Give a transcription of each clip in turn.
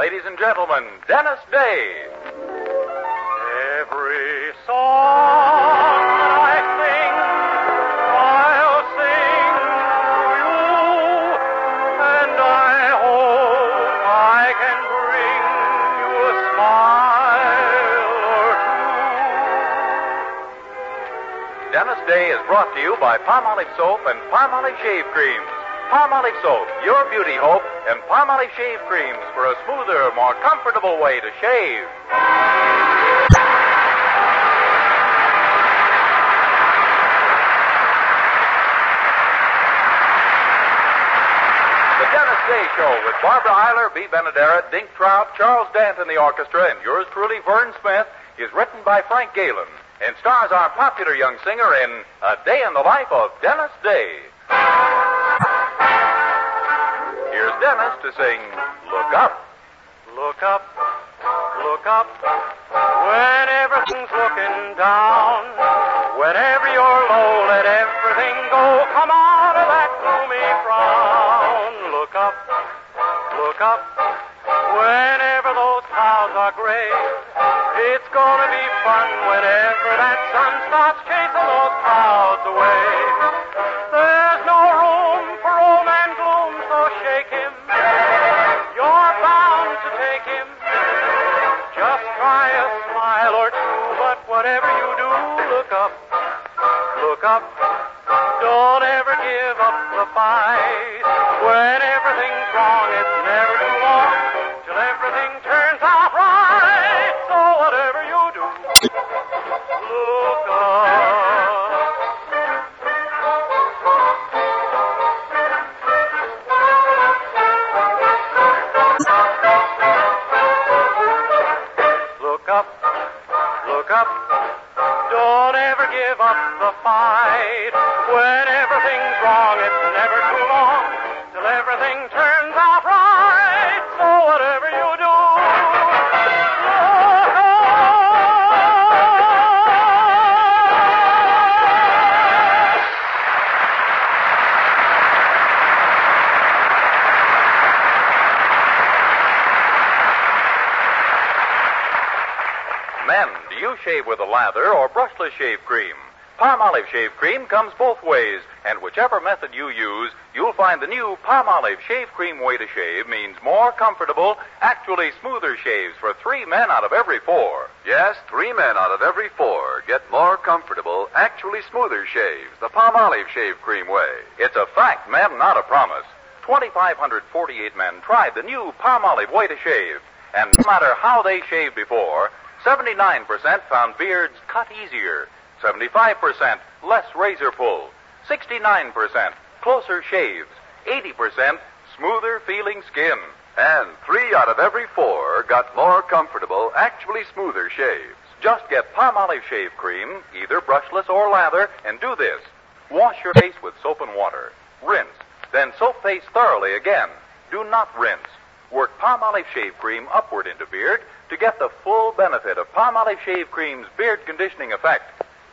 Ladies and gentlemen, Dennis Day. Every song I sing, I'll sing to you, and I hope I can bring you a smile or two. Dennis Day is brought to you by Palmolive Soap and Palmolive Shave Creams. Palmolive Soap, your beauty hope, and Palmolive Shave Creams for a smoother, more comfortable way to shave. The Dennis Day Show with Barbara Eiler, Bea Benaderet, Dink Trout, Charles Dant in the orchestra, and yours truly, Verne Smith, is written by Frank Galen and stars our popular young singer in A Day in the Life of Dennis Day. Dennis to sing Look Up. Look up, look up, when everything's looking down. Whenever you're low, let everything go. Come out of that gloomy frown. Look up, look up, whenever those clouds are gray. It's gonna be fun whenever that sun starts chasing those clouds away. Take him. Just try a smile or two, but whatever you do, look up. Look up. Don't ever give up the fight. When everything's wrong, it's never too long till everything turns out right. So whatever you do, look up. Give up the fight. When everything's wrong, it's never too long till everything turns out right. So whatever you do. Men, you shave with a lather or brushless shave cream? Palmolive shave cream comes both ways, and whichever method you use, you'll find the new Palmolive shave cream way to shave means more comfortable, actually smoother shaves for three men out of every four. Yes, three men out of every four get more comfortable, actually smoother shaves the Palmolive Shave Cream way. It's a fact, men, not a promise. 2,548 men tried the new Palmolive way to shave, and no matter how they shaved before, 79% found beards cut easier, 75% less razor pull, 69% closer shaves, 80% smoother feeling skin. And three out of every four got more comfortable, actually smoother shaves. Just get Palmolive shave cream, either brushless or lather, and do this. Wash your face with soap and water. Rinse. Then soap face thoroughly again. Do not rinse. Work Palmolive shave cream upward into beard to get the full benefit of Palmolive shave cream's beard conditioning effect.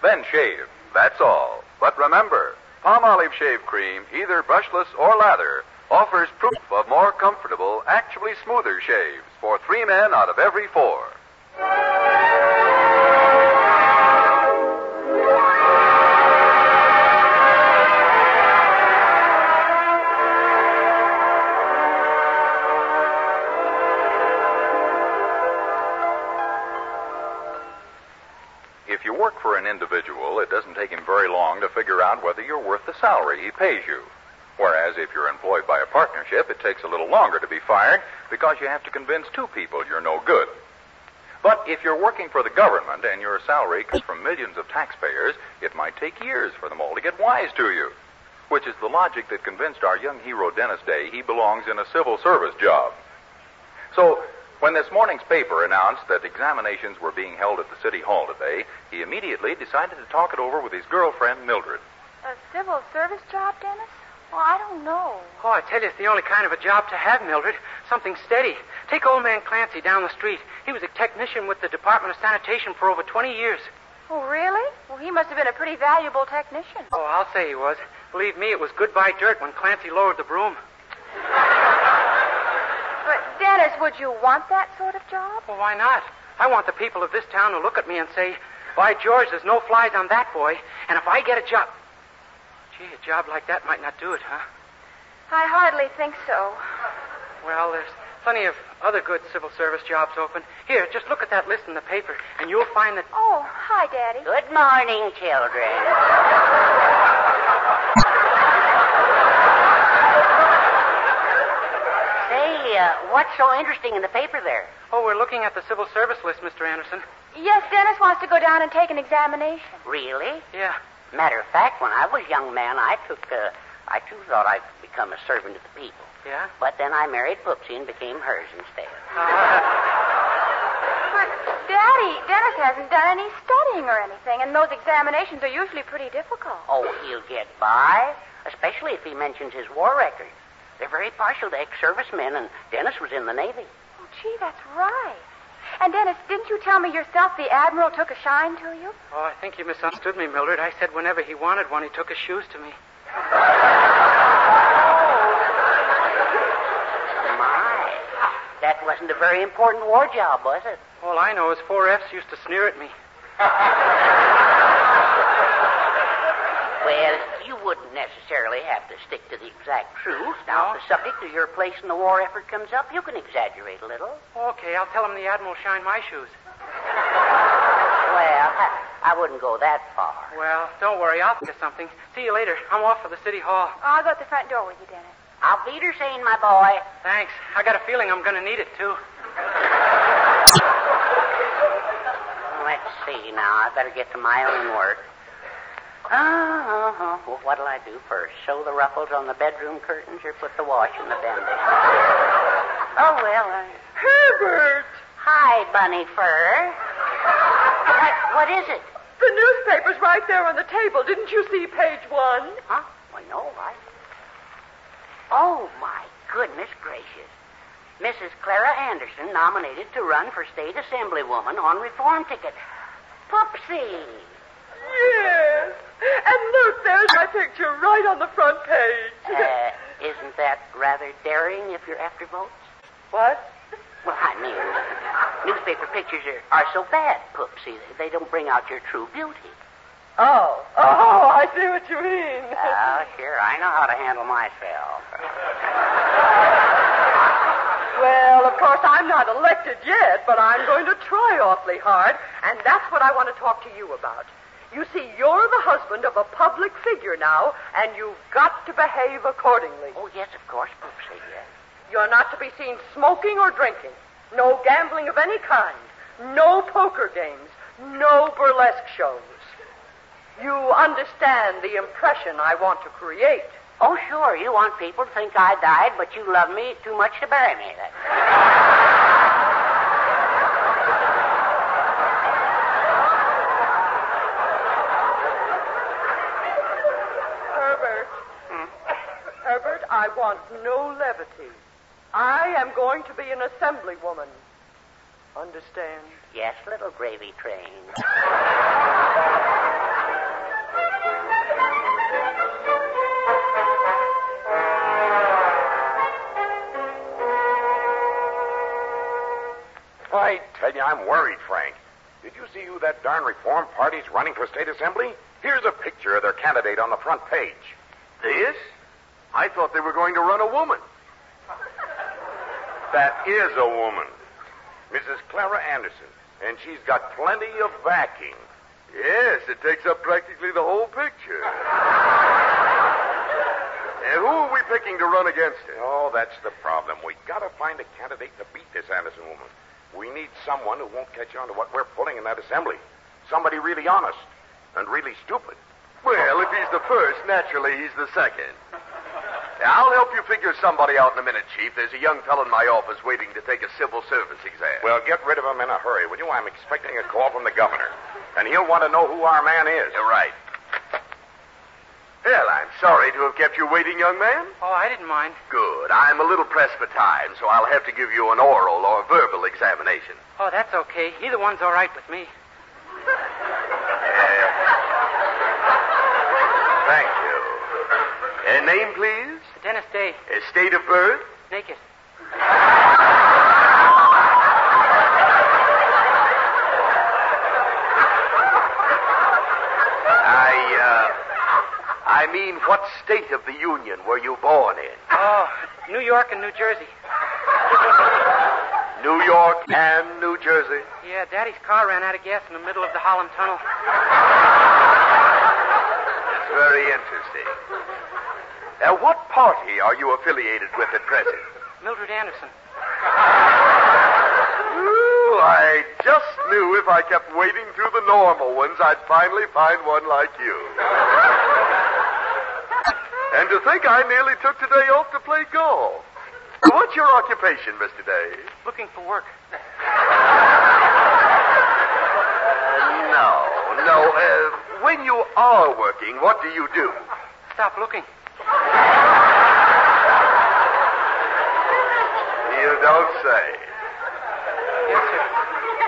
Then shave. That's all. But remember, Palmolive Shave Cream, either brushless or lather, offers proof of more comfortable, actually smoother shaves for three men out of every four. Whether you're worth the salary he pays you. Whereas if you're employed by a partnership, it takes a little longer to be fired because you have to convince two people you're no good. But if you're working for the government and your salary comes from millions of taxpayers, it might take years for them all to get wise to you. Which is the logic that convinced our young hero Dennis Day he belongs in a civil service job. So, when this morning's paper announced that examinations were being held at the City Hall today, he immediately decided to talk it over with his girlfriend, Mildred. A civil service job, Dennis? Well, I don't know. Oh, I tell you, it's the only kind of a job to have, Mildred. Something steady. Take old man Clancy down the street. He was a technician with the Department of Sanitation for over 20 years. Oh, really? Well, he must have been a pretty valuable technician. Oh, I'll say he was. Believe me, it was goodbye dirt when Clancy lowered the broom. But, Dennis, would you want that sort of job? Well, why not? I want the people of this town to look at me and say, by George, there's no flies on that boy, and if I get a job. Gee, a job like that might not do it, huh? I hardly think so. Well, there's plenty of other good civil service jobs open. Here, just look at that list in the paper, and you'll find that. Oh, hi, Daddy. Good morning, children. Say, uh, what's so interesting in the paper there? Oh, we're looking at the civil service list, Mr. Anderson. Yes, Dennis wants to go down and take an examination. Really? Yeah. Matter of fact, when I was a young man, I took, uh, I too thought I'd become a servant of the people. Yeah? But then I married Poopsie and became hers instead. But, Daddy, Dennis hasn't done any studying or anything, and those examinations are usually pretty difficult. Oh, he'll get by, especially if he mentions his war record. They're very partial to ex-servicemen, and Dennis was in the Navy. Oh, gee, that's right. And, Dennis, didn't you tell me yourself the Admiral took a shine to you? Oh, I think you misunderstood me, Mildred. I said whenever he wanted one, he took his shoes to me. My, that wasn't a very important war job, was it? All I know is four Fs used to sneer at me. Well, you wouldn't necessarily have to stick to the exact truth. Now, if the subject of your place in the war effort comes up, you can exaggerate a little. Okay, I'll tell him the Admiral shined my shoes. Well, I, I wouldn't go that far. Well, don't worry, I'll think of something. See you later. I'm off for the city hall. Oh, I'll go at the front door with you, Dennis. Auf Wiedersehen, my boy. Thanks. I got a feeling I'm going to need it, too. Let's see now. I better get to my own work. Uh-huh. Well, what'll I do first? Sew the ruffles on the bedroom curtains or put the wash in the bender? Oh, well, I... Herbert! Hi, Bunny Fur. What, what is it? The newspaper's right there on the table. Didn't you see page one? Huh? Well, no, I... Oh, my goodness gracious. Mrs. Clara Anderson nominated to run for state assemblywoman on reform ticket. Poopsie! Yes. And look, there's my picture right on the front page. Uh, isn't that rather daring if you're after votes? what? Well, I mean, newspaper pictures are, are so bad, Poopsie. They, they don't bring out your true beauty. Oh. Oh, I see what you mean. Oh, sure. I know how to handle myself. Well, of course, I'm not elected yet, but I'm going to try awfully hard, and that's what I want to talk to you about. You see, you're the husband of a public figure now, and you've got to behave accordingly. Oh, yes, of course, Poopsie, yes. You're not to be seen smoking or drinking. No gambling of any kind. No poker games. No burlesque shows. You understand the impression I want to create. Oh, sure. You want people to think I died, but you love me too much to bury me. That's... Herbert. Herbert, I want no levity. I am going to be an assemblywoman. Understand? Yes, little gravy train. I tell you, I'm worried, Frank. Did you see who that darn Reform Party's running for state assembly? Here's a picture of their candidate on the front page. This? I thought they were going to run a woman. That is a woman. Mrs. Clara Anderson. And she's got plenty of backing. Yes, it takes up practically the whole picture. and who are we picking to run against her? Oh, that's the problem. We gotta find a candidate to beat this Anderson woman. We need someone who won't catch on to what we're pulling in that assembly. Somebody really honest and really stupid. Well, if he's the first, naturally he's the second. Yeah, I'll help you figure somebody out in a minute, Chief. There's a young fellow in my office waiting to take a civil service exam. Well, get rid of him in a hurry, will you? I'm expecting a call from the governor. And he'll want to know who our man is. You're right. Well, I'm sorry to have kept you waiting, young man. Oh, I didn't mind. Good. I'm a little pressed for time, so I'll have to give you an oral or verbal examination. Oh, that's okay. Either one's all right with me. Thank you. Uh, name, please? Dennis Day. Uh, state of birth? Naked. I, uh, I mean, what state of the Union were you born in? Oh, New York and New Jersey. New York and New Jersey? Yeah, Daddy's car ran out of gas in the middle of the Holland Tunnel. That's very interesting. Now, what party are you affiliated with at present? Mildred Anderson. Ooh, I just knew if I kept wading through the normal ones, I'd finally find one like you. and to think I nearly took today off to play golf. What's your occupation, Mr. Day? Looking for work. No, no. Uh, when you are working, what do you do? Stop looking. You don't say. Yes, sir.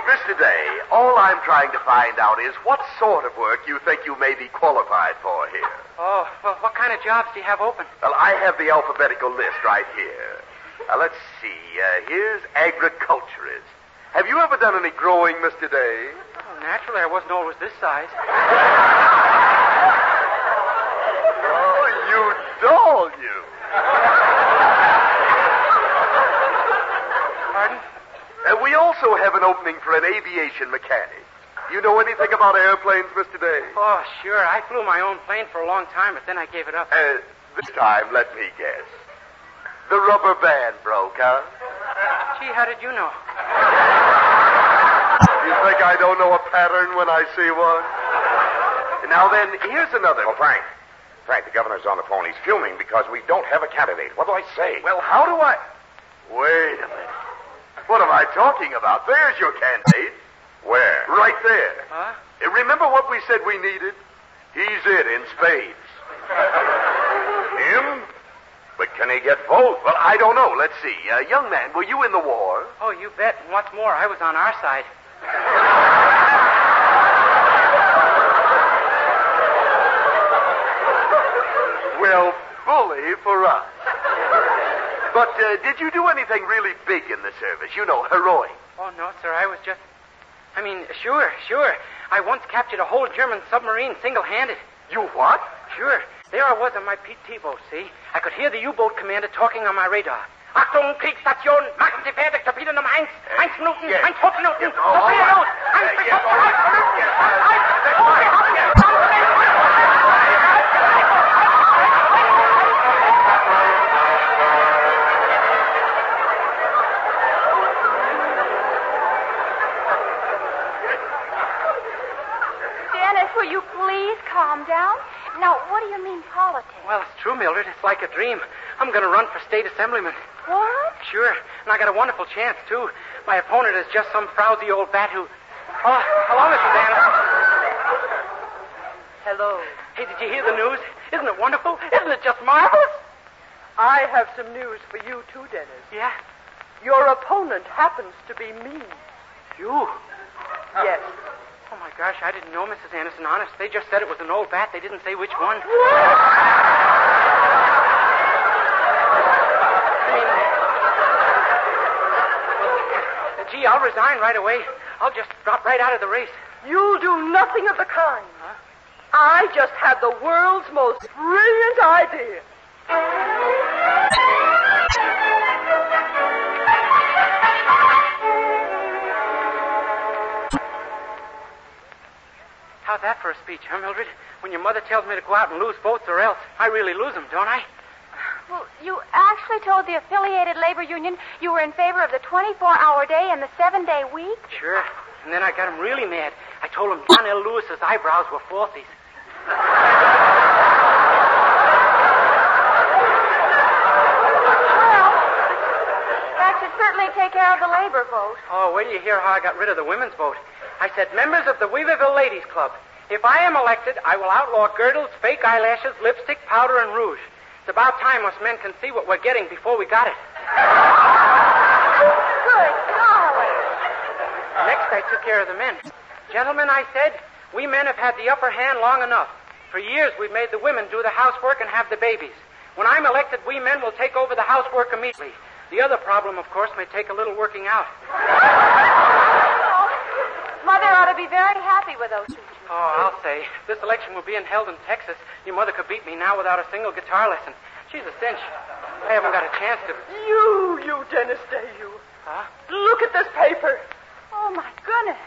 Mr. Day, all I'm trying to find out is what sort of work you think you may be qualified for here. Oh, well, what kind of jobs do you have open? Well, I have the alphabetical list right here. Now, let's see. Uh, here's agriculturist. Have you ever done any growing, Mr. Day? Oh, naturally, I wasn't always this size. Oh, you doll, you. Pardon? Uh, we also have an opening for an aviation mechanic. You know anything about airplanes, Mr. Day? Oh, sure. I flew my own plane for a long time, but then I gave it up. Uh, this time, let me guess. The rubber band broke, huh? Gee, how did you know? You think I don't know a pattern when I see one? Now then, here's another. Oh, Frank. Frank, the governor's on the phone. He's fuming because we don't have a candidate. What do I say? Well, how do I. Wait a minute. What am I talking about? There's your candidate. Where? Right there. Huh? Uh, Remember what we said we needed? He's it in spades. Him? But can he get both? Well, I don't know. Let's see. Uh, young man, were you in the war? Oh, you bet. And what's more, I was on our side. Well, bully for us. But uh, did you do anything really big in the service? You know, heroic. Oh, no, sir. I was just. I mean, sure, sure. I once captured a whole German submarine single handed. You what? Sure. There I was on my PT boat, see? I could hear the U boat commander talking on my radar. Achtung, Kriegsstation, machen Sie fertig, Torpedo Nummer 1. 1 Minuten, yes. 1 Minuten, Torpedo all los. right. 1 Uh, yes, all calm down? Now, what do you mean politics? Well, it's true, Mildred. It's like a dream. I'm going to run for state assemblyman. What? Sure. And I got a wonderful chance, too. My opponent is just some frowsy old bat who. Oh, hello, Mrs. Anderson. Hello. Hey, did you hear the news? Isn't it wonderful? Isn't it just marvelous? I have some news for you, too, Dennis. Yeah. Your opponent happens to be me. You. Yes. Oh, my gosh, I didn't know, Mrs. Anderson. Honest, they just said it was an old bat. They didn't say which one. Gee, I'll resign right away. I'll just drop right out of the race. You'll do nothing of the kind. I just had the world's most brilliant idea. about that for a speech, huh, Mildred? When your mother tells me to go out and lose votes or else, I really lose them, don't I? Well, you actually told the Affiliated Labor Union you were in favor of the 24 hour day and the seven day week? Sure. And then I got him really mad. I told him John L. Lewis's eyebrows were falsies. well, that should certainly take care of the labor vote. Oh, wait till you hear how I got rid of the women's vote. I said, members of the Weaverville Ladies Club, if I am elected, I will outlaw girdles, fake eyelashes, lipstick, powder, and rouge. It's about time us men can see what we're getting before we got it. Good golly. Next, I took care of the men. Gentlemen, I said, we men have had the upper hand long enough. For years, we've made the women do the housework and have the babies. When I'm elected, we men will take over the housework immediately. The other problem, of course, may take a little working out. Mother ought to be very happy with those two. Oh, I'll say. This election will be in held in Texas, your mother could beat me now without a single guitar lesson. She's a cinch. I haven't got a chance to. You, you, Dennis Day, you. Huh? Look at this paper. Oh, my goodness.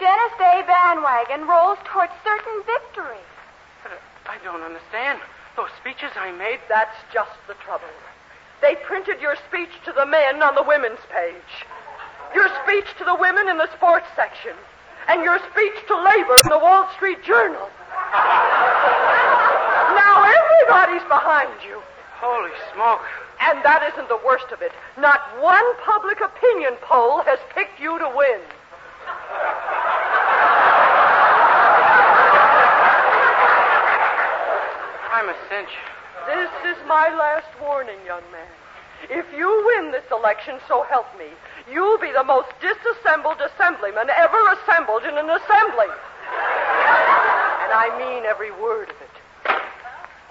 Dennis Day bandwagon rolls towards certain victory. But, uh, I don't understand. Those speeches I made. That's just the trouble. They printed your speech to the men on the women's page, your speech to the women in the sports section, and your speech to labor in the Wall Street Journal. now everybody's behind you. Holy smoke. And that isn't the worst of it. Not one public opinion poll has picked you to win. I'm a cinch. This is my last warning, young man. If you win this election, so help me, you'll be the most disassembled assemblyman ever assembled in an assembly. And I mean every word of it.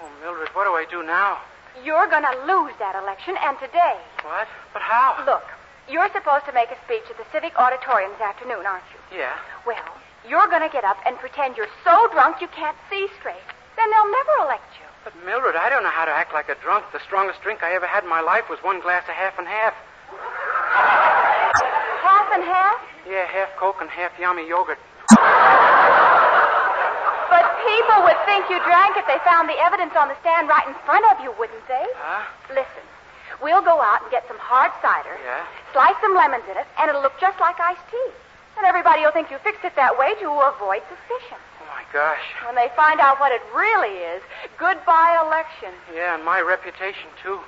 Oh, Mildred, what do I do now? You're going to lose that election, and today. What? But how? Look, you're supposed to make a speech at the Civic Auditorium this afternoon, aren't you? Yeah. Well, you're going to get up and pretend you're so drunk you can't see straight. Then they'll never elect you. But, Mildred, I don't know how to act like a drunk. The strongest drink I ever had in my life was one glass of half and half. Half and half? Yeah, half Coke and half yummy yogurt. But people would think you drank if they found the evidence on the stand right in front of you, wouldn't they? Huh? Listen, we'll go out and get some hard cider, Yeah? slice some lemons in it, and it'll look just like iced tea. And everybody will think you fixed it that way to avoid suspicion. Oh, my gosh. When they find out what it really is, goodbye election. Yeah, and my reputation, too.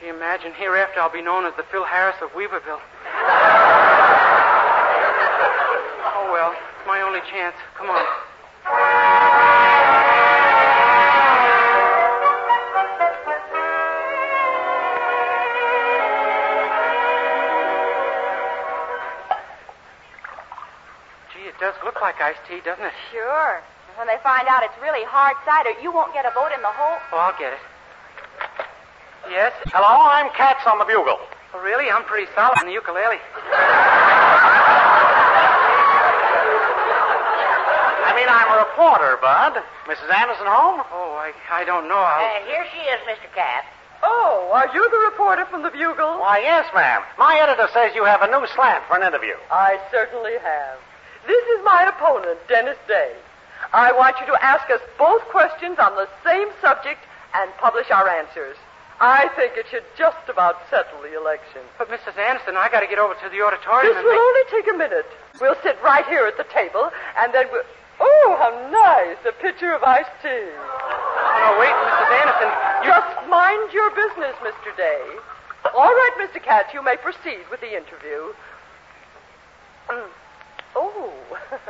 Gee, imagine hereafter I'll be known as the Phil Harris of Weaverville. oh, well, it's my only chance. Come on. Gee, it does look like iced tea, doesn't it? Sure. And when they find out it's really hard cider, you won't get a vote in the whole. Oh, I'll get it. Yes? Hello, I'm Katz on the bugle. Oh, really? I'm pretty solid on the ukulele. I mean, I'm a reporter, Bud. Mrs. Anderson home? Oh, I, I don't know. I'll... Uh, here she is, Mr. Katz. Oh, are you the reporter from the Bugle? Why, yes, ma'am. My editor says you have a new slant for an interview. I certainly have. This is my opponent, Dennis Day. I want you to ask us both questions on the same subject and publish our answers. I think it should just about settle the election. But, Mrs. Anderson, I got to get over to the auditorium This and will make... only take a minute. We'll sit right here at the table, and then we'll. Oh, how nice! A pitcher of iced tea. Oh, no, wait, Mrs. Anderson. You... Just mind your business, Mr. Day. All right, Mr. Katz, you may proceed with the interview. Oh,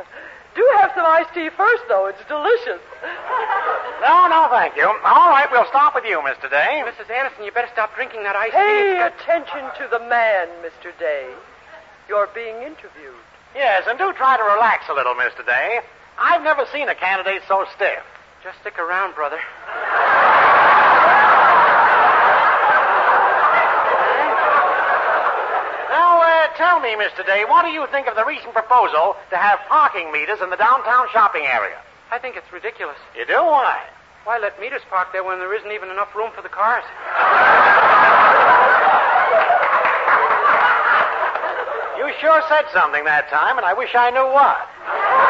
do have some iced tea first, though. It's delicious. No, no, thank you. All right, we'll stop with you, Mr. Day. Mrs. Anderson, you better stop drinking that iced tea. Pay It's got- attention to the man, Mr. Day. You're being interviewed. Yes, and do try to relax a little, Mr. Day. I've never seen a candidate so stiff. Just stick around, brother. Now, uh, tell me, Mr. Day, what do you think of the recent proposal to have parking meters in the downtown shopping area? I think it's ridiculous. You do? Why? Why let meters park there when there isn't even enough room for the cars? You sure said something that time, and I wish I knew what.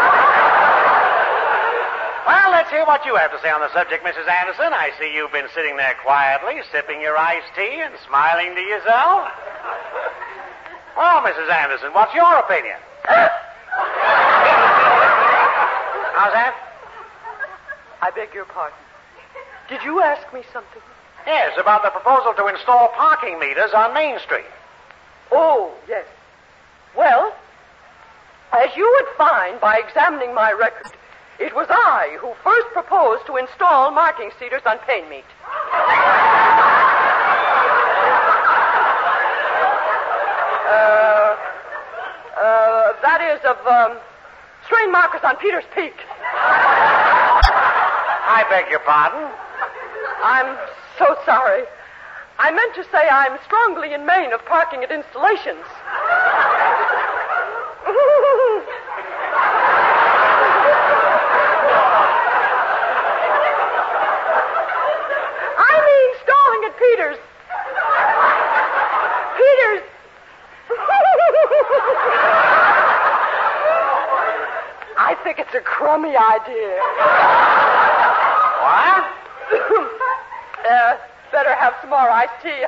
Well, let's hear what you have to say on the subject, Mrs. Anderson. I see you've been sitting there quietly, sipping your iced tea and smiling to yourself. Well, Mrs. Anderson, what's your opinion? How's that? I beg your pardon. Did you ask me something? Yes, about the proposal to install parking meters on Main Street. Oh, yes. Well, as you would find by examining my record, it was I who first proposed to install marking cedars on pain meat. Uh, uh, that is of um, strain markers on Peter's Peak. I beg your pardon. I'm so sorry. I meant to say I'm strongly in Maine of parking at installations. I mean stalling at Peter's. Peter's. I think it's a crummy idea. What? uh, better have some more iced tea.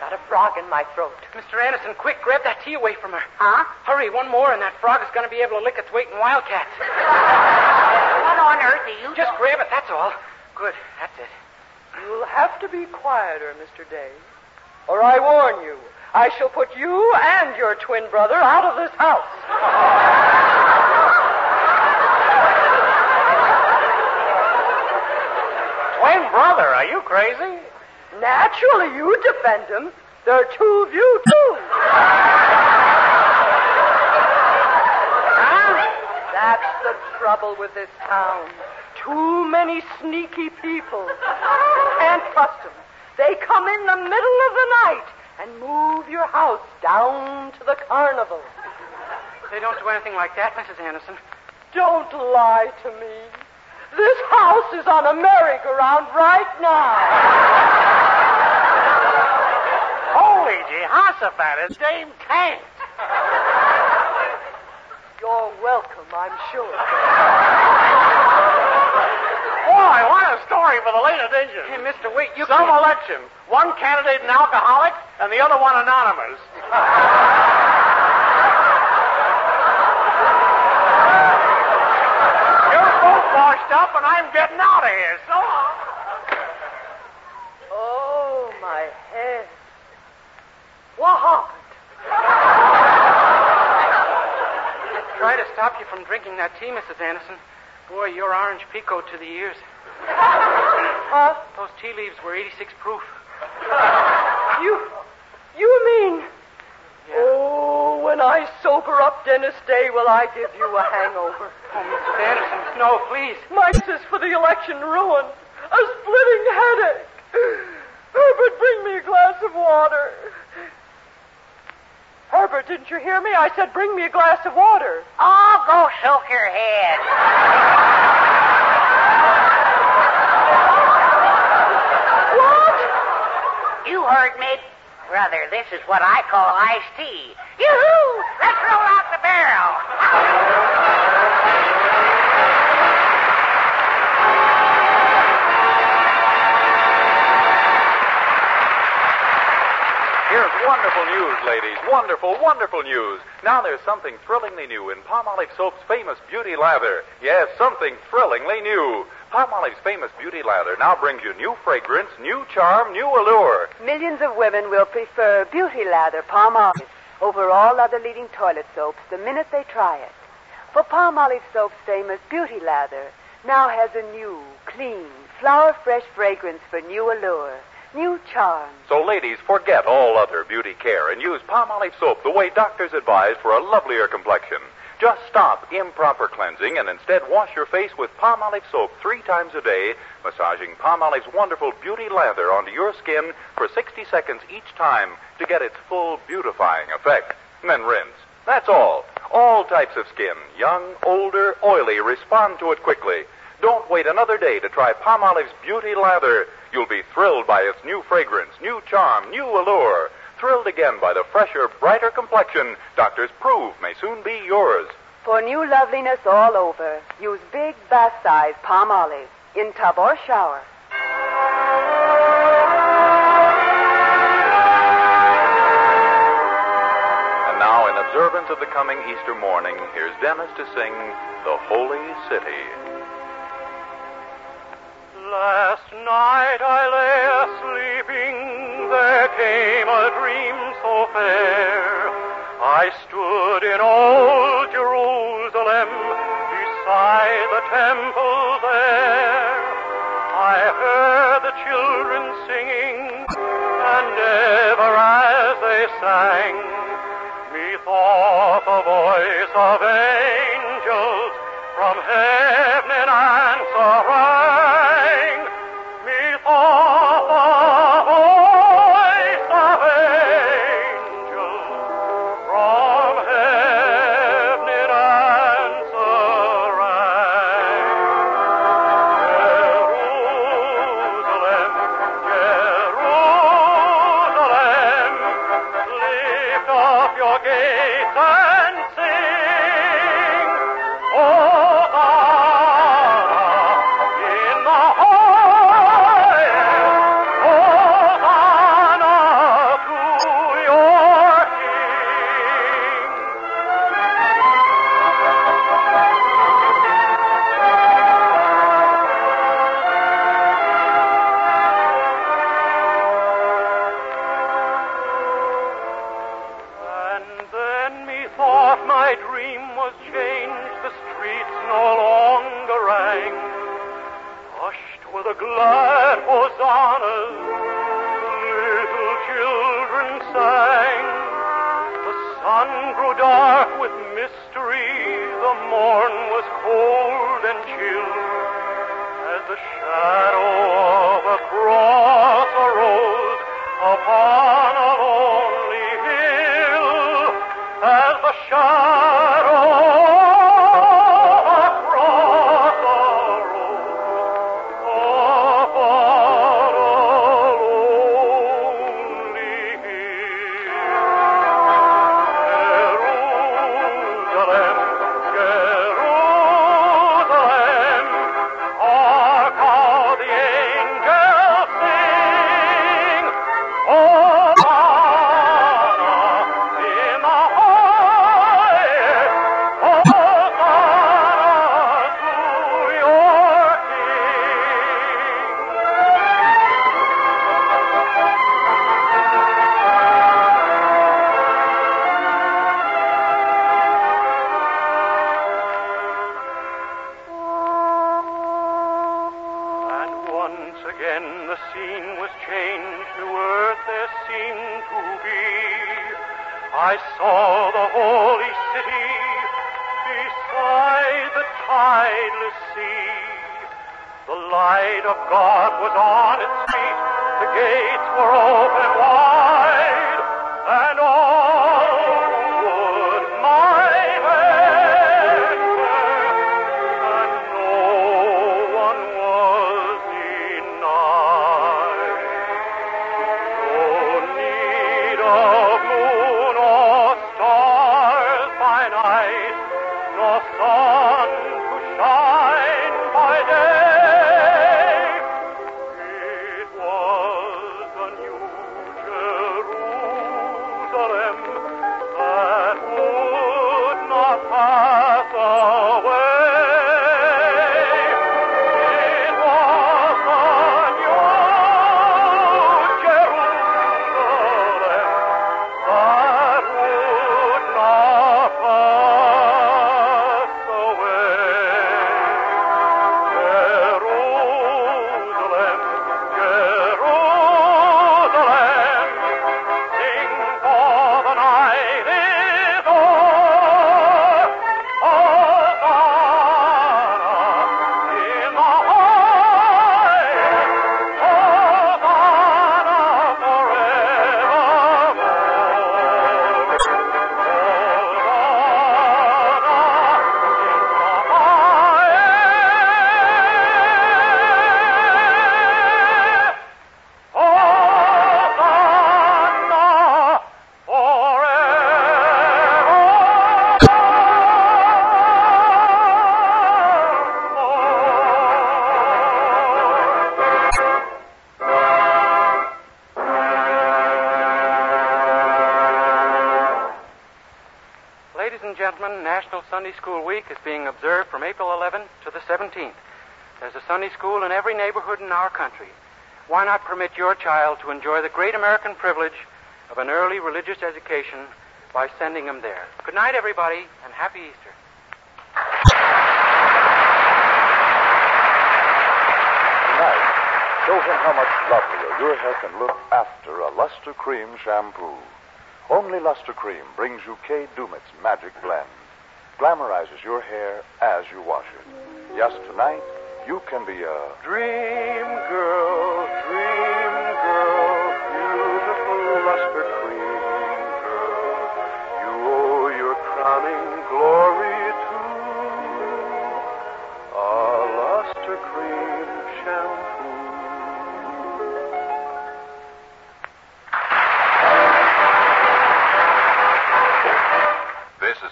Got a frog in my throat. Mr. Anderson, quick, grab that tea away from her. Huh? Hurry, one more, and that frog is going to be able to lick its weight in wildcats. What on earth are you Just grab it, that's all. Good, that's it. You'll have to be quieter, Mr. Day. Or I warn you, I shall put you and your twin brother out of this house. Twin brother, are you crazy? Naturally, you defend him. There are two of you, too. That's the trouble with this town. Too many sneaky people. Can't trust them. They come in the middle of the night and move your house down to the carnival. They don't do anything like that, Mrs. Anderson. Don't lie to me. This house is on a merry-go-round right now. Holy Jehoshaphat, it's Dame Kate. You're welcome, I'm sure. Boy, what a story for the late edition. Hey, Mr. Wait, you Some election. One candidate an alcoholic, and the other one anonymous. You're washed up, and I'm getting out of here. So long. Oh, my head. What happened? Try to stop you from drinking that tea, Mrs. Anderson. Boy, you're orange pekoe to the ears. Huh? Those tea leaves were 86 proof. You, you mean? When I sober up, Dennis Day, will I give you a hangover? Oh, Mr. Anderson, no, please. My is for the election ruin. A splitting headache. Herbert, bring me a glass of water. Herbert, didn't you hear me? I said bring me a glass of water. Oh, go soak your head. What? You heard me. Brother, this is what I call iced tea. Yoo-hoo! Wonderful news, ladies. Wonderful, wonderful news. Now there's something thrillingly new in Palmolive Soap's famous beauty lather. Yes, something thrillingly new. Palmolive's famous beauty lather now brings you new fragrance, new charm, new allure. Millions of women will prefer Beauty Lather Palmolive over all other leading toilet soaps the minute they try it. For Palmolive Soap's famous Beauty Lather now has a new, clean, flower fresh fragrance for new allure, new charm. So, ladies, forget all other beauty care and use Palmolive soap the way doctors advise for a lovelier complexion. Just stop improper cleansing and instead wash your face with Palmolive soap three times a day, massaging Palmolive's wonderful beauty lather onto your skin for 60 seconds each time to get its full beautifying effect. And then rinse. That's all. All types of skin, young, older, oily, respond to it quickly. Don't wait another day to try Palmolive's beauty lather. You'll be thrilled by its new fragrance, new charm, new allure. Thrilled again by the fresher, brighter complexion doctors prove may soon be yours. For new loveliness all over, use big bath size Palmolive in tub or shower. And now, in observance of the coming Easter morning, here's Dennis to sing The Holy City. Last night I lay sleeping. there came a dream so fair. I stood in old Jerusalem, beside the temple there. I heard the children singing, and ever as they sang, methought the voice of angels from heaven answer. Sunday school week is being observed from April 11th to the 17th. There's a Sunday school in every neighborhood in our country. Why not permit your child to enjoy the great American privilege of an early religious education by sending him there? Good night, everybody, and happy Easter. Tonight show him how much lovelier your hair can look after a Lustre-Creme shampoo. Only Lustre-Creme brings you Kay Daumit's magic blend. Glamorizes your hair as you wash it. Yes, tonight, you can be a dream girl, dream girl, beautiful Lustre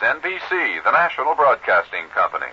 NBC, the national broadcasting company.